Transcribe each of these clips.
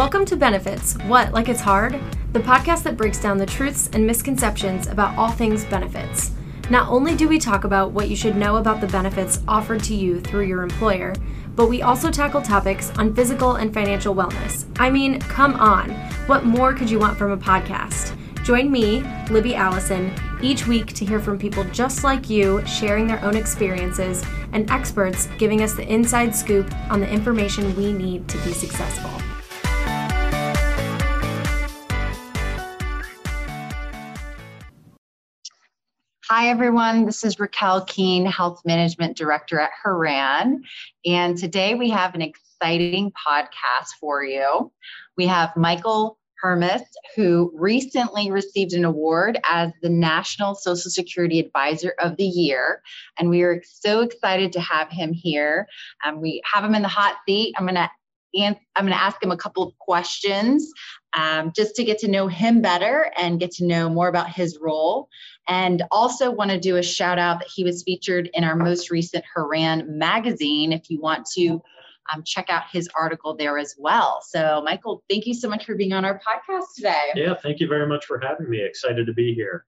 Welcome to Benefits What, Like It's Hard? The podcast that breaks down the truths and misconceptions about all things benefits. Not only do we talk about what you should know about the benefits offered to you through your employer, but we also tackle topics on physical and financial wellness. I mean, come on, what more could you want from a podcast? Join me, Libby Allison, each week to hear from people just like you sharing their own experiences and experts giving us the inside scoop on the information we need to be successful. Hi, everyone. This is Raquel Keene, Health Management Director at Horan. And today we have an exciting podcast for you. We have Michael Hermes, who recently received an award as the National Social Security Advisor of the Year. And we are so excited to have him here. Um, we have him in the hot seat. I'm going to I'm going to ask him a couple of questions um, just to get to know him better and get to know more about his role. And also want to do a shout out that he was featured in our most recent Horan magazine. If you want to um, check out his article there as well. So, Michael, thank you so much for being on our podcast today. Yeah, thank you very much for having me. Excited to be here.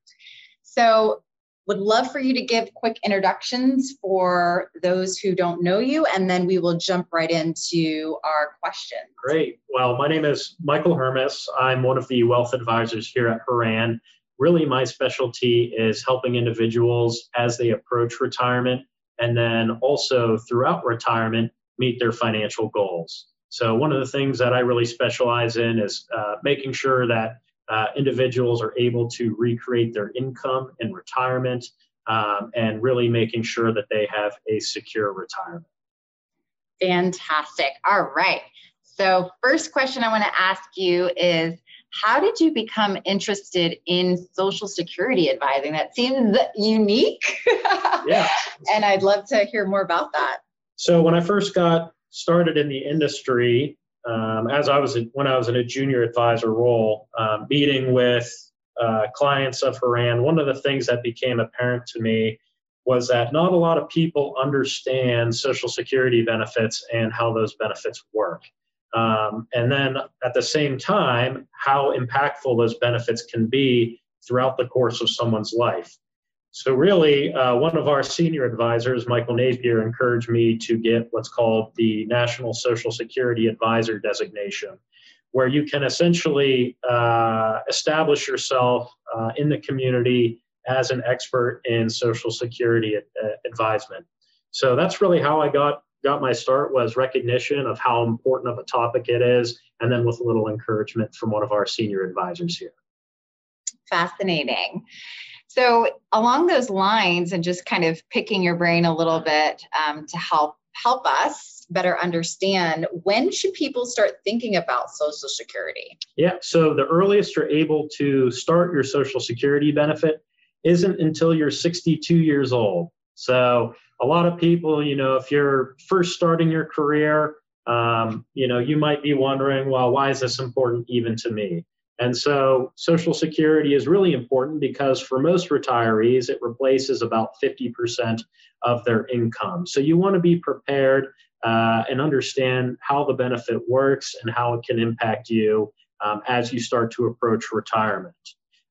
So, would love for you to give quick introductions for those who don't know you, and then we will jump right into our questions. Great. Well, my name is Michael Hermes. I'm one of the wealth advisors here at Horan. Really, my specialty is helping individuals as they approach retirement and then also throughout retirement meet their financial goals. So, one of the things that I really specialize in is uh, making sure that uh, individuals are able to recreate their income in retirement um, and really making sure that they have a secure retirement. Fantastic. All right. So, first question I want to ask you is How did you become interested in Social Security advising? That seems unique. yeah. and I'd love to hear more about that. So, when I first got started in the industry, um, as I was when I was in a junior advisor role, um, meeting with uh, clients of Horan, one of the things that became apparent to me was that not a lot of people understand Social Security benefits and how those benefits work. Um, and then at the same time, how impactful those benefits can be throughout the course of someone's life. So, really, uh, one of our senior advisors, Michael Napier, encouraged me to get what's called the National Social Security Advisor designation, where you can essentially uh, establish yourself uh, in the community as an expert in Social Security uh, advisement. So, that's really how I got got my start was recognition of how important of a topic it is and then with a little encouragement from one of our senior advisors here fascinating so, along those lines, and just kind of picking your brain a little bit um, to help help us better understand when should people start thinking about social security? Yeah so the earliest you're able to start your social security benefit isn't until you're 62 years old. So a lot of people you know if you're first starting your career um, you know you might be wondering well why is this important even to me and so Social Security is really important because for most retirees, it replaces about 50% of their income. So you want to be prepared uh, and understand how the benefit works and how it can impact you um, as you start to approach retirement.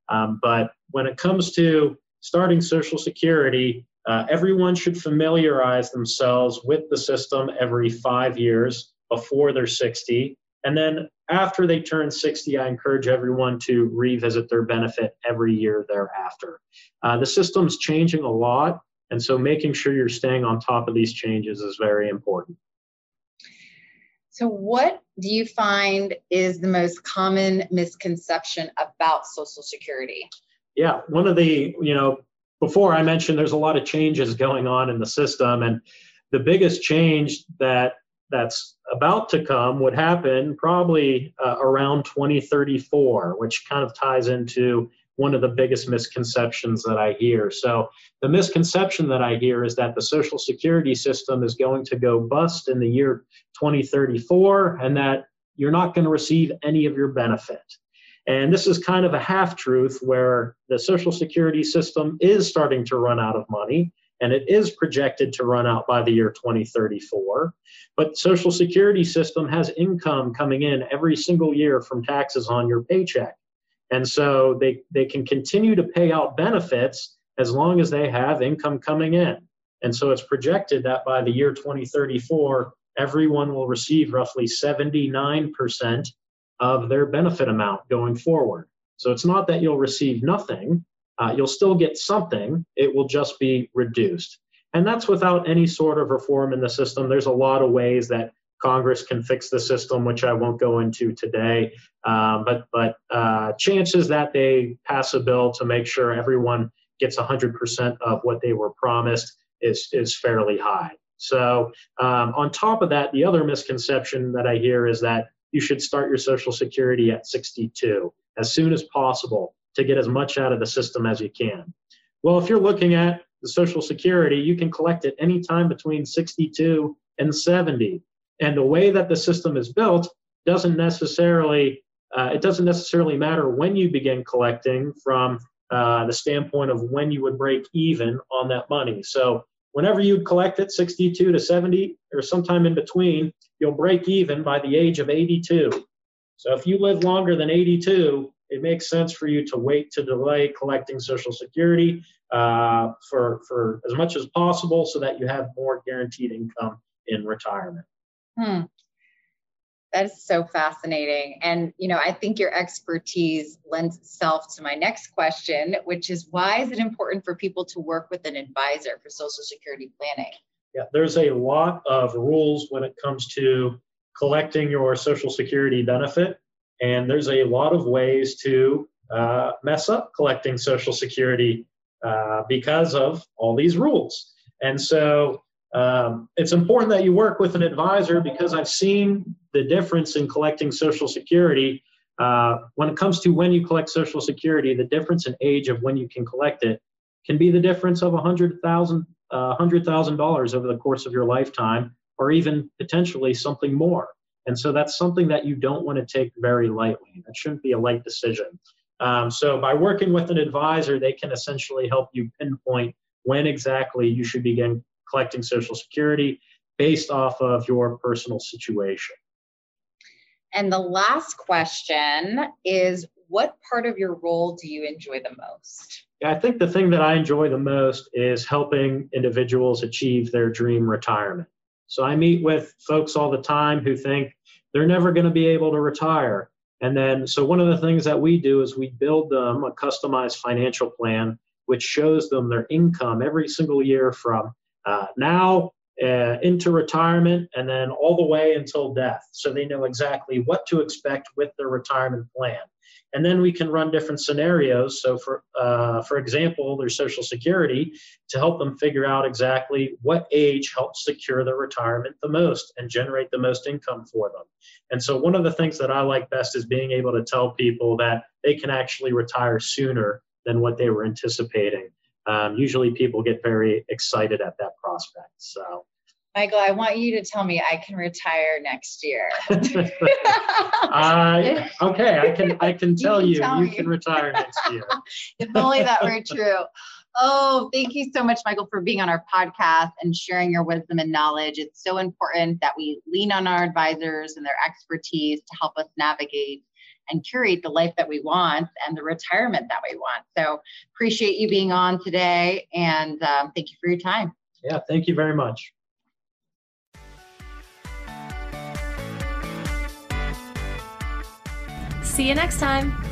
Um, but when it comes to starting Social Security, uh, everyone should familiarize themselves with the system every five years before they're 60. And then after they turn 60, I encourage everyone to revisit their benefit every year thereafter. Uh, the system's changing a lot, and so making sure you're staying on top of these changes is very important. So, what do you find is the most common misconception about Social Security? Yeah, one of the, you know, before I mentioned there's a lot of changes going on in the system, and the biggest change that that's about to come would happen probably uh, around 2034, which kind of ties into one of the biggest misconceptions that I hear. So, the misconception that I hear is that the Social Security system is going to go bust in the year 2034 and that you're not going to receive any of your benefit. And this is kind of a half truth where the Social Security system is starting to run out of money and it is projected to run out by the year 2034. But Social Security system has income coming in every single year from taxes on your paycheck. And so they, they can continue to pay out benefits as long as they have income coming in. And so it's projected that by the year 2034, everyone will receive roughly 79% of their benefit amount going forward. So it's not that you'll receive nothing, uh, you'll still get something, it will just be reduced. And that's without any sort of reform in the system. There's a lot of ways that Congress can fix the system, which I won't go into today. Um, but but uh, chances that they pass a bill to make sure everyone gets 100% of what they were promised is is fairly high. So um, on top of that, the other misconception that I hear is that you should start your Social Security at 62 as soon as possible to get as much out of the system as you can. Well, if you're looking at the Social Security, you can collect it anytime between 62 and 70. And the way that the system is built doesn't necessarily uh, it doesn't necessarily matter when you begin collecting from uh, the standpoint of when you would break even on that money. So whenever you collect it, 62 to 70 or sometime in between, you'll break even by the age of 82. So if you live longer than 82, it makes sense for you to wait to delay collecting Social Security uh, for, for as much as possible so that you have more guaranteed income in retirement. Hmm. That is so fascinating. And, you know, I think your expertise lends itself to my next question, which is why is it important for people to work with an advisor for Social Security planning? Yeah, there's a lot of rules when it comes to collecting your Social Security benefit. And there's a lot of ways to uh, mess up collecting Social Security uh, because of all these rules. And so um, it's important that you work with an advisor because I've seen the difference in collecting Social Security. Uh, when it comes to when you collect Social Security, the difference in age of when you can collect it can be the difference of 100,000 uh, $100,000 over the course of your lifetime, or even potentially something more. And so that's something that you don't want to take very lightly. That shouldn't be a light decision. Um, so by working with an advisor, they can essentially help you pinpoint when exactly you should begin collecting Social Security based off of your personal situation. And the last question is what part of your role do you enjoy the most? Yeah, I think the thing that I enjoy the most is helping individuals achieve their dream retirement. So I meet with folks all the time who think they're never going to be able to retire. And then, so one of the things that we do is we build them a customized financial plan which shows them their income every single year from uh, now uh, into retirement and then all the way until death. So they know exactly what to expect with their retirement plan. And then we can run different scenarios. So, for uh, for example, there's Social Security to help them figure out exactly what age helps secure their retirement the most and generate the most income for them. And so, one of the things that I like best is being able to tell people that they can actually retire sooner than what they were anticipating um, usually people get very excited at that prospect. So, Michael, I want you to tell me I can retire next year. uh, okay, I can I can tell you you, can, tell you can retire next year. if only that were true. Oh, thank you so much, Michael, for being on our podcast and sharing your wisdom and knowledge. It's so important that we lean on our advisors and their expertise to help us navigate and curate the life that we want and the retirement that we want. So appreciate you being on today and um, thank you for your time. Yeah, thank you very much. See you next time.